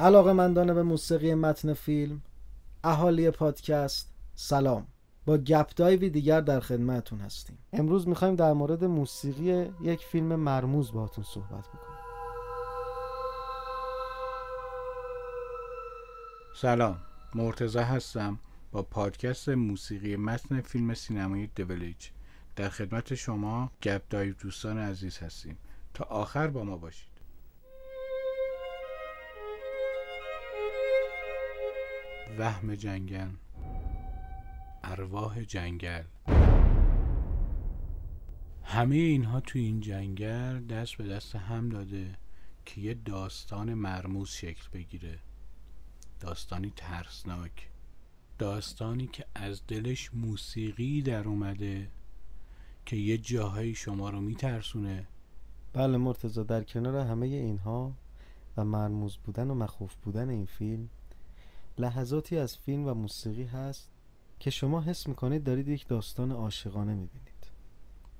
علاقه مندانه به موسیقی متن فیلم اهالی پادکست سلام. با گپ دایوی دیگر در خدمتتون هستیم. امروز می‌خوایم در مورد موسیقی یک فیلم مرموز باهاتون صحبت بکنیم. سلام مرتزا هستم با پادکست موسیقی متن فیلم سینمایی دولیج. در خدمت شما گپ دوستان عزیز هستیم. تا آخر با ما باشید. وهم جنگل ارواح جنگل. همه اینها تو این جنگل دست به دست هم داده که یه داستان مرموز شکل بگیره. داستانی ترسناک. داستانی که از دلش موسیقی در اومده که یه جاهایی شما رو میترسونه. بله مرتزا در کنار همه اینها و مرموز بودن و مخوف بودن این فیلم لحظاتی از فیلم و موسیقی هست که شما حس می‌کنید دارید یک داستان عاشقانه می‌بینید.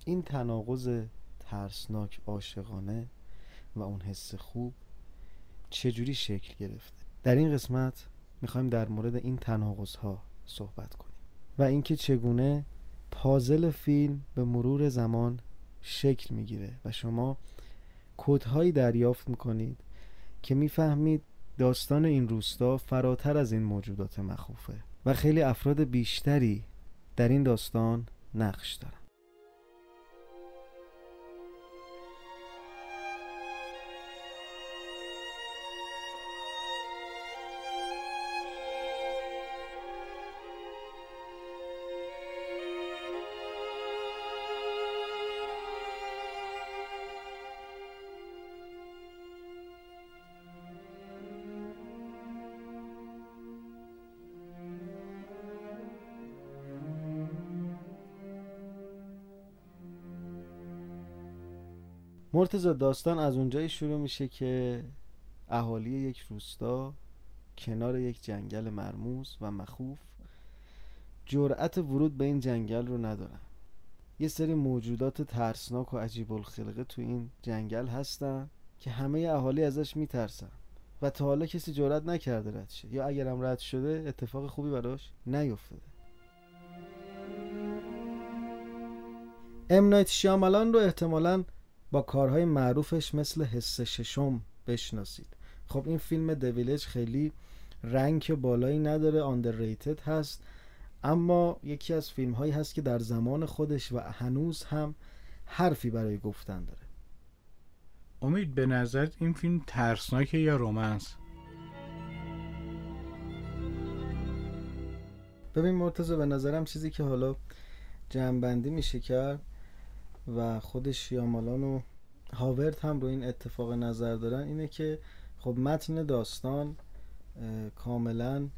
این تناقض ترسناک عاشقانه و اون حس خوب چجوری شکل گرفته؟ در این قسمت می‌خوایم در مورد این تناقض ها صحبت کنیم و اینکه چگونه پازل فیلم به مرور زمان شکل می‌گیره و شما کودهایی دریافت می‌کنید که می‌فهمید داستان این روستا فراتر از این موجودات مخوفه و خیلی افراد بیشتری در این داستان نقش دارن. مرتزا داستان از اونجایی شروع میشه که اهالی یک روستا کنار یک جنگل مرموز و مخوف جرأت ورود به این جنگل رو ندارن. یه سری موجودات ترسناک و عجیب الخلقه تو این جنگل هستن که همه اهالی ازش میترسن و تا حالا کسی جرأت نکرده رد شه. یا اگرم رد شده اتفاق خوبی براش نیفتاده. ام نایت رو احتمالاً با کارهای معروفش مثل حس ششم بشناسید. خب این فیلم دویلج خیلی رنگ بالایی نداره آندرریتد هست اما یکی از فیلم هایی هست که در زمان خودش و هنوز هم حرفی برای گفتن داره. امید به نظر این فیلم ترسناکه یا رومنس؟ ببین مرتضی به نظرم چیزی که حالا جمعبندی میشه کرد و خود شیامالان و هاورد هم رو این اتفاق نظر دارن اینه که خب متن داستان کاملا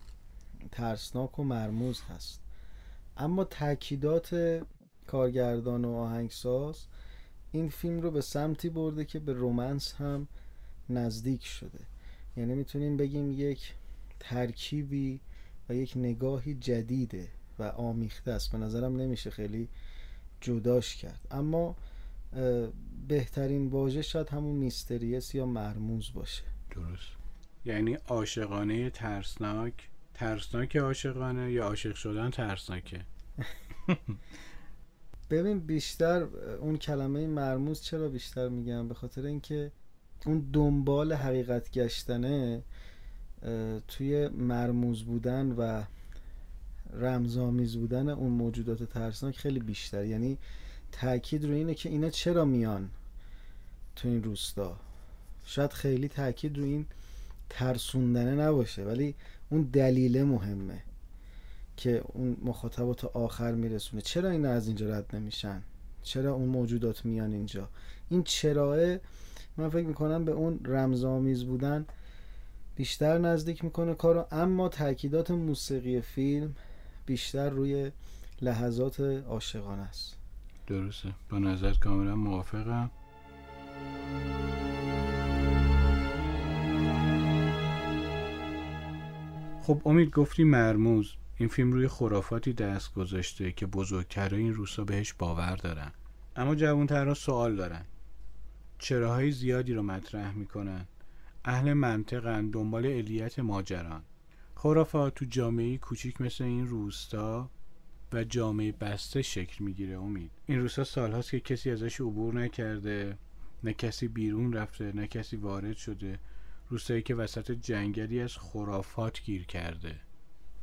ترسناک و مرموز هست. اما تاکیدات کارگردان و آهنگساز این فیلم رو به سمتی برده که به رومنس هم نزدیک شده. یعنی می‌تونیم بگیم یک ترکیبی و یک نگاهی جدیده و آمیخته است. به نظرم نمیشه خیلی جداش کرد. اما بهترین واژه شاید همون میستریس یا مرموز باشه. درست. یعنی عاشقانه ترسناک ترسناک عاشقانه یا عاشق شدن ترسناکه؟ ببین بیشتر اون کلمه مرموز چرا بیشتر میگم؟ به خاطر اینکه اون دنبال حقیقت گشتنه توی مرموز بودن و رمزآمیز بودن اون موجودات ترسناک خیلی بیشتر. یعنی تاکید رو اینه که اینا چرا میان تو این روستا؟ شاید خیلی تاکید رو این ترسوندنه نباشه ولی اون دلیل مهمه که اون مخاطبات آخر میرسونه. چرا اینا از اینجا رد نمیشن؟ چرا اون موجودات میان اینجا؟ این چراه من فکر می‌کنم به اون رمزآمیز بودن بیشتر نزدیک می‌کنه کارو اما تاکیدات موسیقی فیلم بیشتر روی لحظات عاشقانه است. درسته. با نظر کاملا موافقم. خب امید گفتی مرموز. این فیلم روی خرافاتی دست گذاشته که بزرگترهای این روسا بهش باور دارن. اما جوانترها سوال دارن. چراهای زیادی رو مطرح می‌کنن. اهل منطقن دنبال علیت ماجران. خرافات تو جامعه کوچیک مثل این روستا و جامعه بسته شکل می‌گیره امید. این روستا سالهاست که کسی ازش عبور نکرده نه کسی بیرون رفته نه کسی وارد شده. روستایی که وسط جنگلی از خرافات گیر کرده.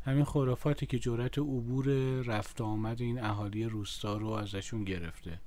همین خرافاتی که جرأت عبور رفت آمد این اهالی روستا رو ازشون گرفته.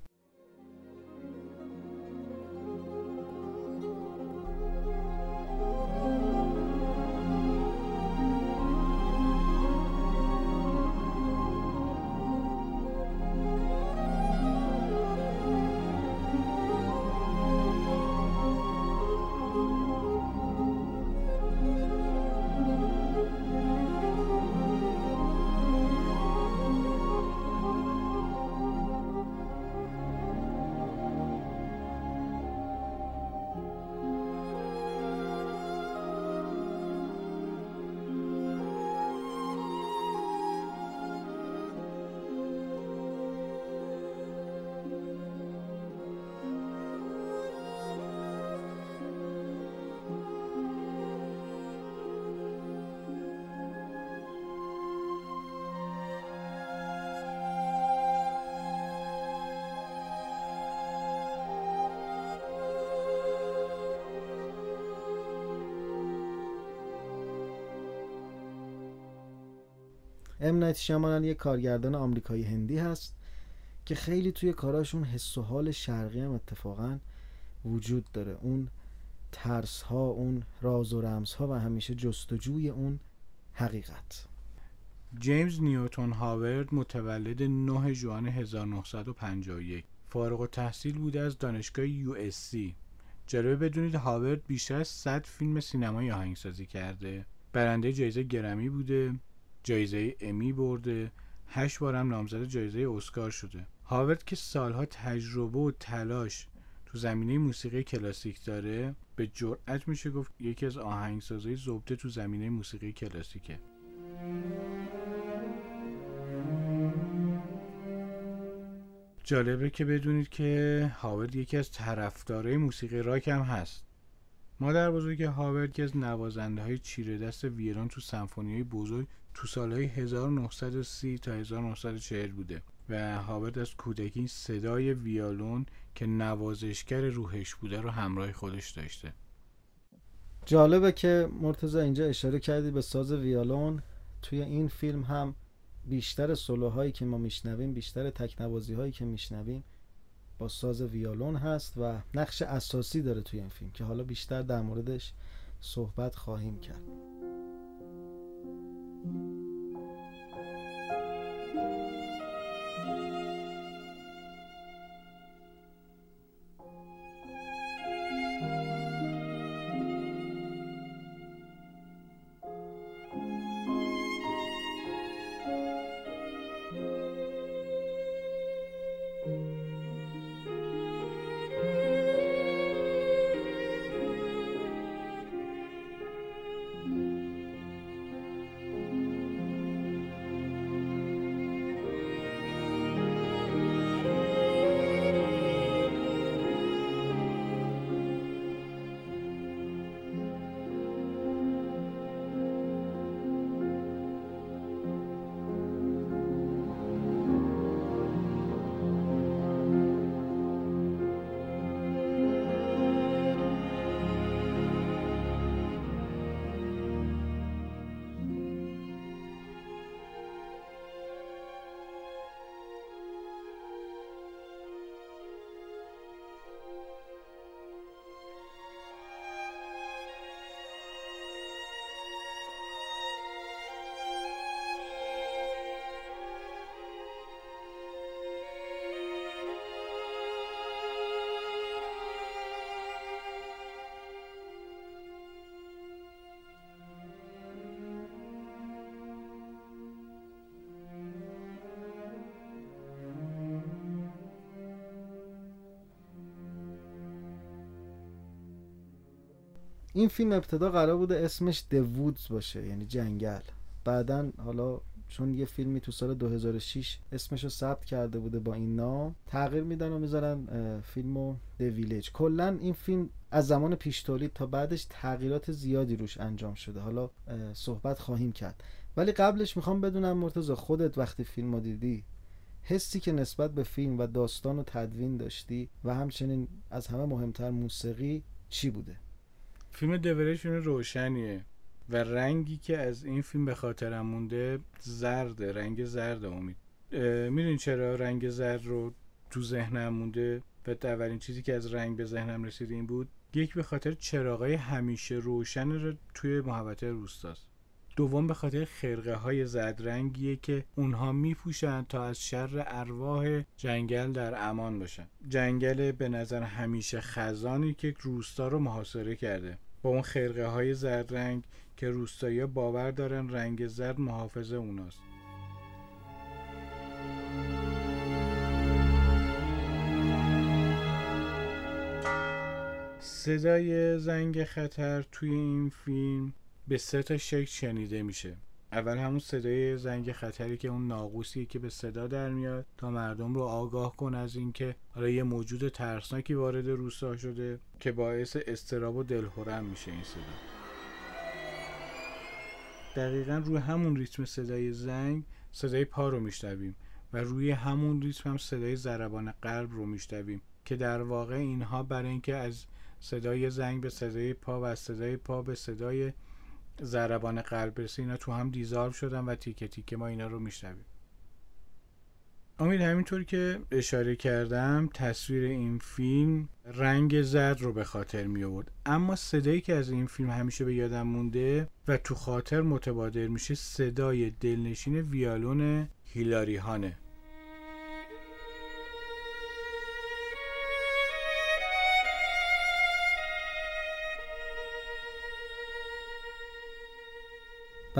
ام نایت شیامالان یک کارگردان آمریکایی هندی هست که خیلی توی کاراشون حس و حال شرقی هم اتفاقا وجود داره. اون ترس ها اون راز و رمز ها و همیشه جستجوی اون حقیقت. جیمز نیوتون هاورد متولد 9 جوان 1951 فارغ و تحصیل بوده از دانشگاه یو جالبه بدونید هاورد بیشتر از 100 فیلم سینمایی آهنگسازی کرده. برنده جایزه گرمی بوده. جایزه امی برده. هشت بارم نامزد جایزه اسکار شده. هاورد که سالها تجربه و تلاش تو زمینه موسیقی کلاسیک داره به جرأت میشه گفت یکی از آهنگسازهای زبده تو زمینه موسیقی کلاسیکه. جالبه که بدونید که هاورد یکی از طرفدارای موسیقی راک هم هست. مادر بزرگ هاورد که از نوازنده های چیره دست ویولون تو سمفونی های بزرگ تو سالهای 1930 تا 1940 بوده و هاورد از کودکی صدای ویالون که نوازشگر روحش بوده رو همراه خودش داشته. جالبه که مرتزا اینجا اشاره کردی به ساز ویالون. توی این فیلم هم بیشتر سولوهایی که ما میشنویم بیشتر تکنوازی هایی که میشنویم با ساز ویالون هست و نقش اساسی داره توی این فیلم که حالا بیشتر در موردش صحبت خواهیم کرد. thank you این فیلم ابتدا قرار بوده اسمش The Woods باشه یعنی جنگل. بعدا حالا چون یه فیلمی تو سال 2006 اسمش رو ثبت کرده بوده با این نام تغییر میدن و می‌ذارن فیلمو د ویلیج کلا این فیلم از زمان پیش تولید تا بعدش تغییرات زیادی روش انجام شده. حالا صحبت خواهیم کرد. ولی قبلش می‌خوام بدونم مرتضی خودت وقتی فیلم رو دیدی حسی که نسبت به فیلم و داستان و تدوین داشتی و همچنین از همه مهمتر موسیقی چی بوده؟ فیلم دوره فیلم روشنیه و رنگی که از این فیلم به خاطرم مونده زرده رنگ زرد امید. می‌دونی چرا رنگ زرد رو تو ذهنم مونده؟ و اولین چیزی که از رنگ به ذهنم رسید این بود یک به خاطر چراغای همیشه روشن رو توی محوطه روستاست. دوم به خاطر خرقه های زدرنگیه که اونها میپوشن تا از شر ارواح جنگل در امان باشن. جنگل به نظر همیشه خزانی که روستا رو محاصره کرده. با اون خرقه های زرد که روستایی باور دارن رنگ زرد محافظ اوناست. صدای زنگ خطر توی این فیلم به سه تا شکل شنیده میشه. اول همون صدای زنگ خطری که اون ناقوسی که به صدا در میاد تا مردم رو آگاه کن از اینکه حالا یه موجود ترسناکی وارد روستا شده که باعث استراب و دلخورم میشه این صدا. دقیقا روی همون ریتم صدای زنگ صدای پا رو میشنویم و روی همون ریتم هم صدای ضربان قلب رو میشنویم که در واقع اینها برای اینکه از صدای زنگ به صدای پا و از صدای پا به صدای ضربان قلب برسه اینا تو هم دیزالو شدن و تیکه تیکه ما اینا رو میشنویم. امید همینطور که اشاره کردم تصویر این فیلم رنگ زرد رو به خاطر می آورد اما صدایی که از این فیلم همیشه به یادم مونده و تو خاطر متبادر میشه صدای دلنشین ویالون هیلاری هانه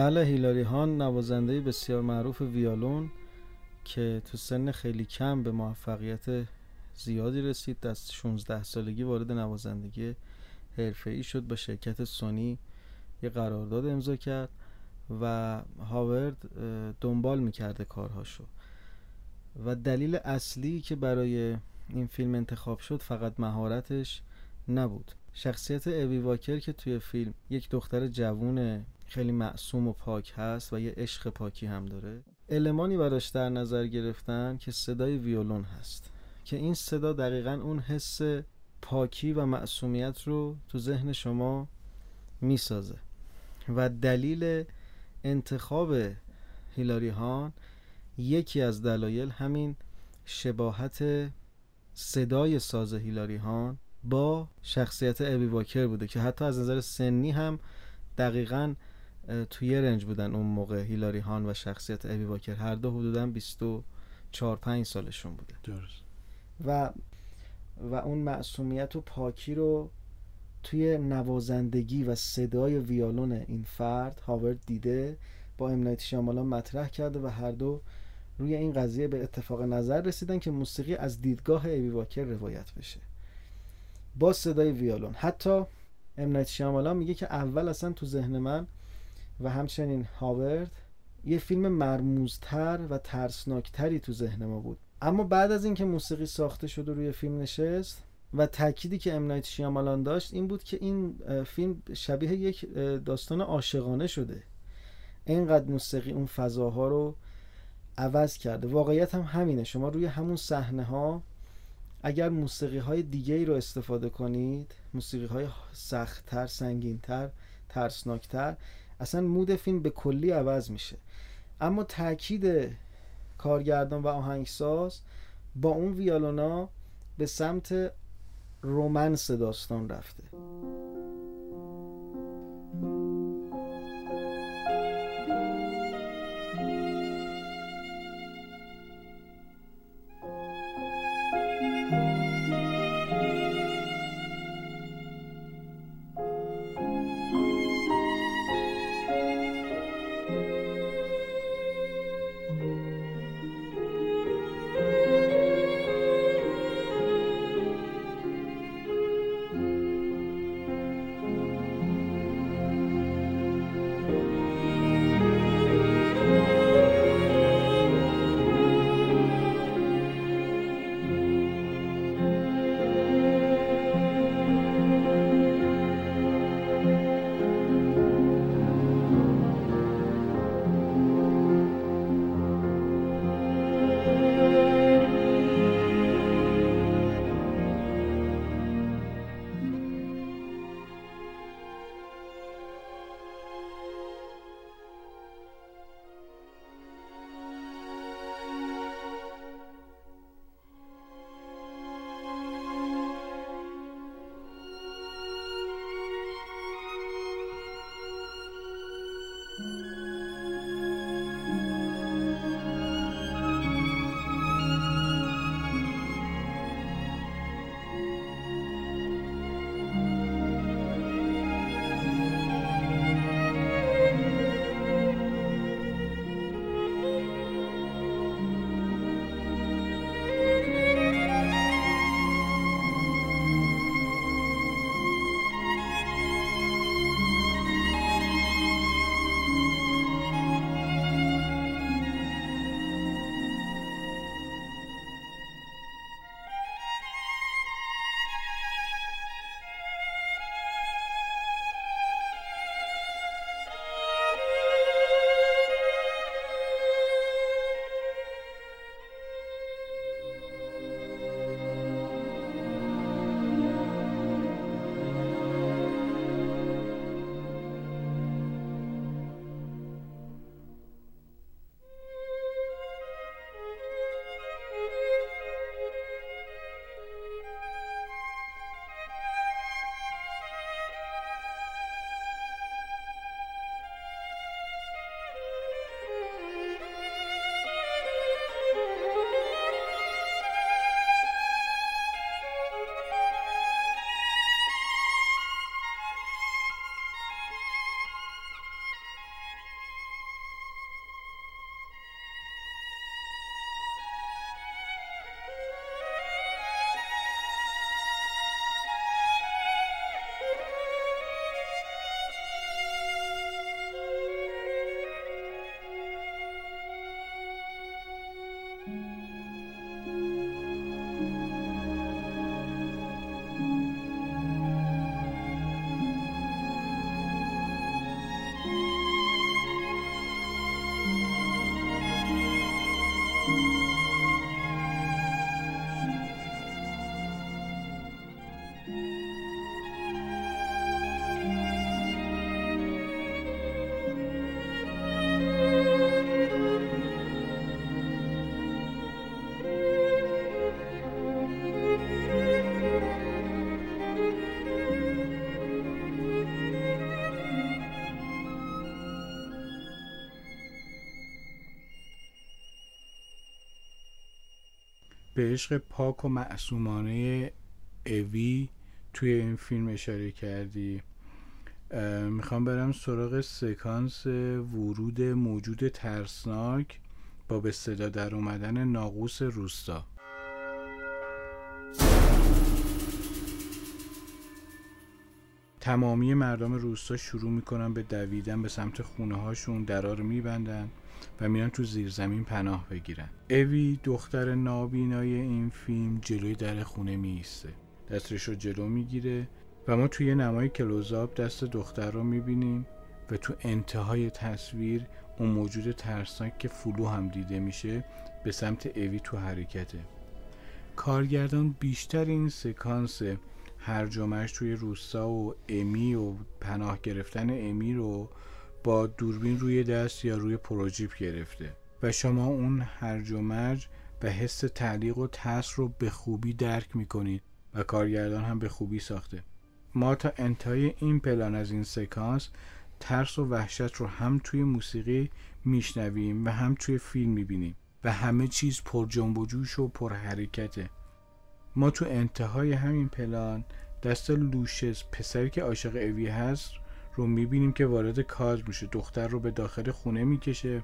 بله هیلاری هان نوازنده بسیار معروف ویالون که تو سن خیلی کم به موفقیت زیادی رسید. از 16 سالگی وارد نوازندگی ای شد با شرکت سونی یه قرارداد امضا کرد و هاورد دنبال می‌کرده کارهاشو. و دلیل اصلی که برای این فیلم انتخاب شد فقط مهارتش نبود. شخصیت اوی واکر که توی فیلم یک دختر جوون خیلی معصوم و پاک هست و یه عشق پاکی هم داره. المانی براش در نظر گرفتن که صدای ویولون هست که این صدا دقیقا اون حس پاکی و معصومیت رو تو ذهن شما می‌سازه. و دلیل انتخاب هیلاری هان یکی از دلایل همین شباهت صدای ساز هیلاری هان با شخصیت ابی واکر بوده که حتی از نظر سنی هم دقیقا توی رنج بودن اون موقع هیلاری هان و شخصیت ابی واکر. هر دو حدودا 24 5 سالشون بوده. درست. و و اون معصومیت و پاکی رو توی نوازندگی و صدای ویالون این فرد هاورد دیده با امنایت شامالان مطرح کرده و هر دو روی این قضیه به اتفاق نظر رسیدن که موسیقی از دیدگاه ایوی واکر روایت بشه. با صدای ویالون. حتی امنایت شامالان میگه که اول اصلا تو ذهن من و همچنین هاورد یه فیلم مرموزتر و ترسناکتری تو ذهن ما بود. اما بعد از اینکه موسیقی ساخته شد و روی فیلم نشست و تأکیدی که امنایت شیامالان داشت این بود که این فیلم شبیه یک داستان عاشقانه شده. اینقدر موسیقی اون فضاها رو عوض کرده. واقعیت هم همینه. شما روی همون صحنه ها اگر موسیقی های دیگه ای رو استفاده کنید موسیقی های سختتر سنگینتر ترسناکتر اصلا مود فیلم به کلی عوض میشه. اما تاکید کارگردان و آهنگساز با اون ویالونا به سمت رومنس داستان رفته. به عشق پاک و معصومانه اوی توی این فیلم اشاره کردی. می‌خوام برم سراغ سکانس ورود موجود ترسناک با به صدا در اومدن ناقوس روستا. تمامی مردم روستا شروع می‌کنن به دویدن به سمت خونه هاشون درا میبندن و میرن تو زیر زمین پناه بگیرن. اوی دختر نابینای این فیلم جلوی در خونه میسته دستش رو جلو می‌گیره و ما توی نمای کلوزاب دست دختر رو می‌بینیم و تو انتهای تصویر اون موجود ترسناک که فلو هم دیده میشه به سمت اوی تو حرکته. کارگردان بیشتر این سکانس هرجامش توی روستا و امی و پناه گرفتن امی رو با دوربین روی دست یا روی پروژیپ گرفته. و شما اون هرج و مرج و حس تعلیق و ترس رو به خوبی درک می‌کنید و کارگردان هم به خوبی ساخته. ما تا انتهای این پلان از این سکانس ترس و وحشت رو هم توی موسیقی میشنویم و هم توی فیلم می‌بینیم و همه چیز پر جنب و جوش و پر حرکته. ما تو انتهای همین پلان دست لوشس پسری که عاشق ایوی هست رو می‌بینیم که وارد کادر میشه. دختر رو به داخل خونه می‌کشه.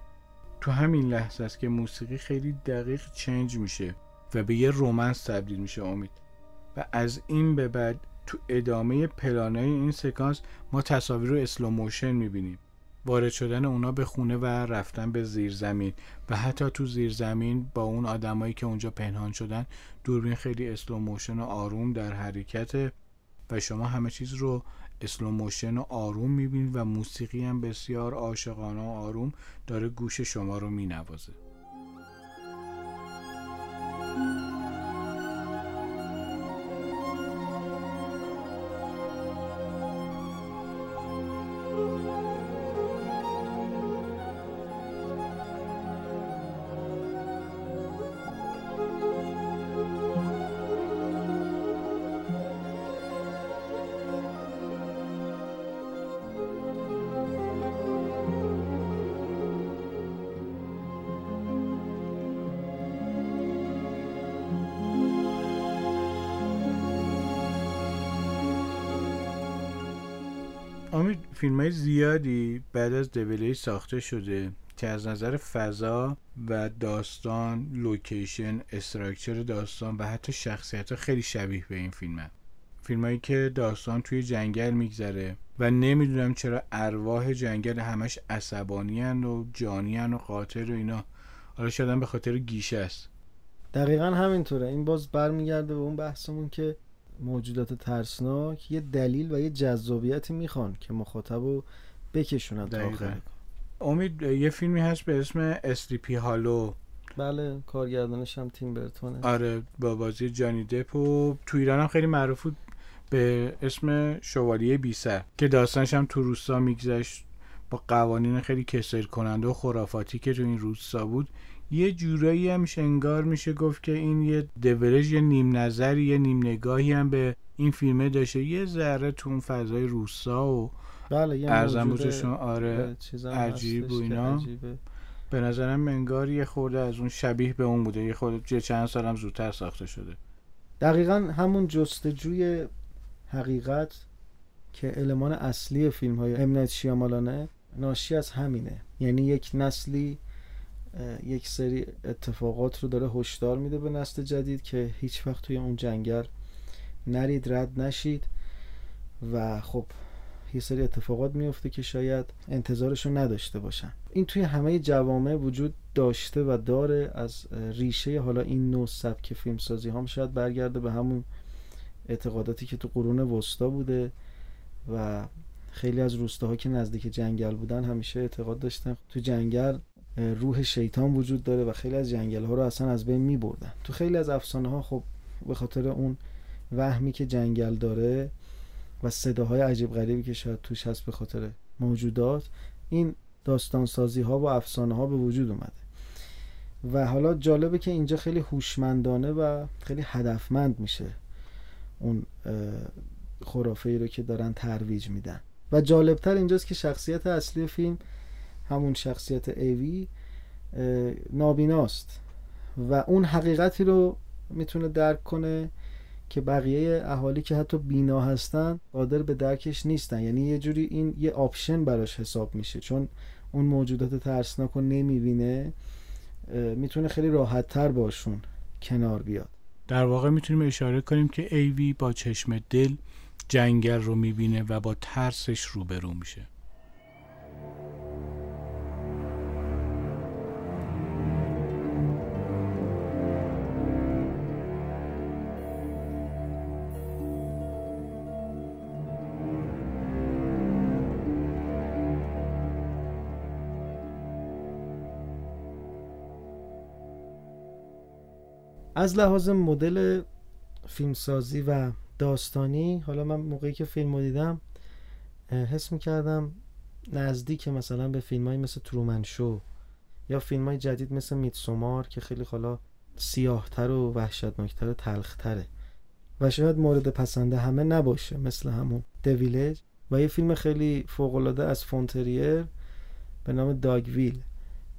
تو همین لحظه است که موسیقی خیلی دقیق change میشه و به یه romance تبدیل میشه امید. و از این به بعد تو ادامه پلانای این سکانس ما تصاویر رو slow motion می‌بینیم. وارد شدن اونا به خونه و رفتن به زیر زمین و حتی تو زیر زمین با اون آدمایی که اونجا پنهان شدن دوربین خیلی slow motion و آروم در حرکت و شما همه چیز رو slow motion و آروم می‌بینید و موسیقی هم بسیار عاشقانه و آروم داره گوش شما رو مینوازه. فیلم های زیادی بعد از دویلی ساخته شده که از نظر فضا و داستان لوکیشن استراکچر داستان و حتی شخصیت ها خیلی شبیه به این فیلم هست فیلم هایی که داستان توی جنگل میگذره و نمی‌دونم چرا ارواح جنگل همش عصبانی و جانی و قاتل و اینا. حالا شدن به خاطر گیشه است. دقیقا همینطوره. این باز برمیگرده به اون بحثمون که موجودات ترسناک یه دلیل و یه جذابیتی می‌خوان که مخاطب رو بکشونن تا آخر. امید یه فیلمی هست به اسم استریپی هالو بله کارگردانش هم تیم برتونه. آره با بازی جانی دپ و تو ایران هم خیلی معروف بود به اسم شوالیه بیسر که داستانش هم تو روستا میگذشت. با قوانین خیلی کسر کننده و خرافاتی که تو این روستا بود. یه جورایی هم انگار میشه گفت که این یه دورج یه نیم نظری یه نیم نگاهی هم به این فیلمه داشته. یه ذره تو اون فضای روسا و بله یه ارزم آره عجیب و اینا. به نظرم انگار یه خورده از اون شبیه به اون بوده. یه خورده چند سال هم زودتر ساخته شده. دقیقا همون جستجوی حقیقت که المان اصلی فیلم های امنت شیامالانه ناشی از همینه. یعنی یک نسلی یک سری اتفاقات رو داره هشدار میده به نسل جدید که هیچ وقت توی اون جنگل نرید رد نشید. و خب یه سری اتفاقات میفته که شاید انتظارش نداشته باشن. این توی همه جوامع وجود داشته و داره. از ریشه حالا این نوع سبک فیلمسازی هم شاید برگرده به همون اعتقاداتی که تو قرون وسطا بوده و خیلی از روستاها که نزدیک جنگل بودن همیشه اعتقاد داشتن. تو جنگل روح شیطان وجود داره و خیلی از جنگل ها رو اصلا از بین می بردن تو خیلی از افسانه ها خب به خاطر اون وهمی که جنگل داره و صداهای عجیب غریبی که شاید توش هست به خاطر موجودات این داستان سازی ها و افسانه ها به وجود اومده. و حالا جالبه که اینجا خیلی هوشمندانه و خیلی هدفمند میشه اون خرافه ای رو که دارن ترویج میدن. و جالبتر اینجاست که شخصیت اصلی فیلم همون شخصیت ایوی نابیناست. و اون حقیقتی رو می‌تونه درک کنه که بقیه اهالی که حتی بینا هستن قادر به درکش نیستن. یعنی یه جوری این یه option براش حساب میشه. چون اون موجودات ترسناک رو نمی‌بینه می‌تونه خیلی راحت تر باشون کنار بیاد. در واقع می‌تونیم اشاره کنیم که ایوی با چشم دل جنگل رو می‌بینه و با ترسش روبرو میشه. از لحاظ مدل فیلمسازی و داستانی حالا من موقعی که فیلم رو دیدم حس می‌کردم نزدیک مثلا به فیلم های مثل ترومن شو یا فیلم های جدید مثل میتسومار که خیلی حالا سیاهتر و وحشتناکتر و تلختره. و شاید مورد پسنده همه نباشه مثل همون دویلج و یه فیلم خیلی فوقالعاده از فونتریر به نام داگویل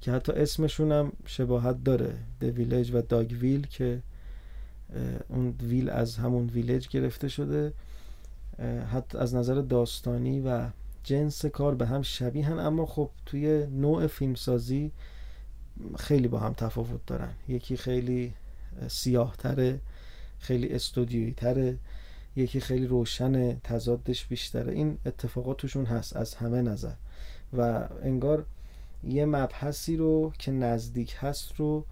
که حتی اسمشون هم شباهت داره دویلج و داگویل که اون ویل از همون ویلج گرفته شده. حتی از نظر داستانی و جنس کار به هم شبیهن اما خب توی نوع فیلمسازی خیلی با هم تفاوت دارن. یکی خیلی سیاه تره خیلی استودیویی تره یکی خیلی روشن تضادش بیشتره. این اتفاقات توشون هست از همه نظر. و انگار یه مبحثی رو که نزدیک هست رو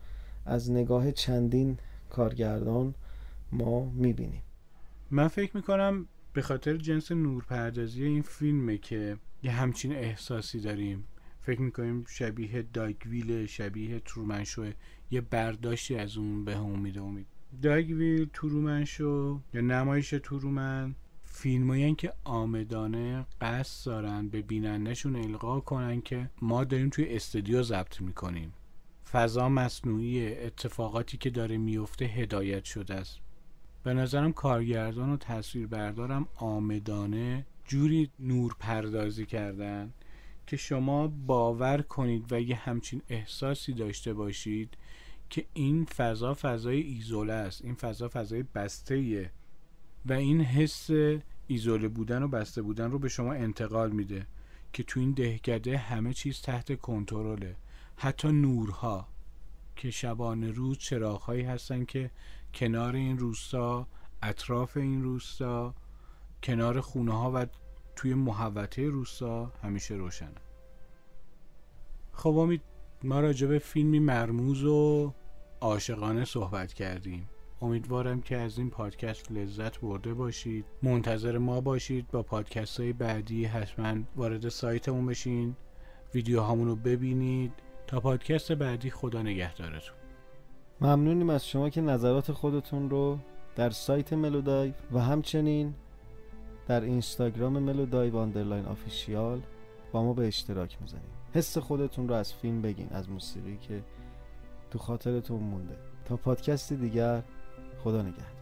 از نگاه چندین کارگردان ما می‌بینیم. من فکر می‌کنم به خاطر جنس نورپردازی این فیلمه که یه همچین احساسی داریم. فکر می‌کنیم شبیه داگویل شبیه ترومنشو یه برداشتی از اون به هم میده. امید. داگویل ترومنشو یا نمایش ترومن؟ فیلمایی که آمدانه قصد دارن به بینندهشون القا کنن که ما داریم توی استودیو ضبط می‌کنیم. فضا مصنوعی اتفاقاتی که داره میفته هدایت شده است. به نظرم کارگردان و تصویربردارم آمدانه جوری نور پردازی کردن که شما باور کنید و یه همچین احساسی داشته باشید که این فضا فضای ایزوله است. این فضا فضای بسته و این حس ایزوله بودن و بسته بودن رو به شما انتقال میده که تو این دهکده همه چیز تحت کنترله. حتی نورها که شبانه روز چراغهایی هستن که کنار این روستا اطراف این روستا کنار خونه ها و توی محوطه روستا همیشه روشنه. خب امید ما راجع به فیلمی مرموز و عاشقانه صحبت کردیم. امیدوارم که از این پادکست لذت برده باشید. منتظر ما باشید. با پادکست های بعدی حتما وارد سایتمون بشین. ویدیوهامون رو ببینید. تا پادکست بعدی خدا نگهدارتون. ممنونیم از شما که نظرات خودتون رو در سایت ملودای و همچنین در اینستاگرام ملودای واندرلاین آفیشیال با ما به اشتراک می‌ذارید حس خودتون رو از فیلم بگین از موسیقی که تو خاطرتون مونده. تا پادکست دیگر خدا نگهدار.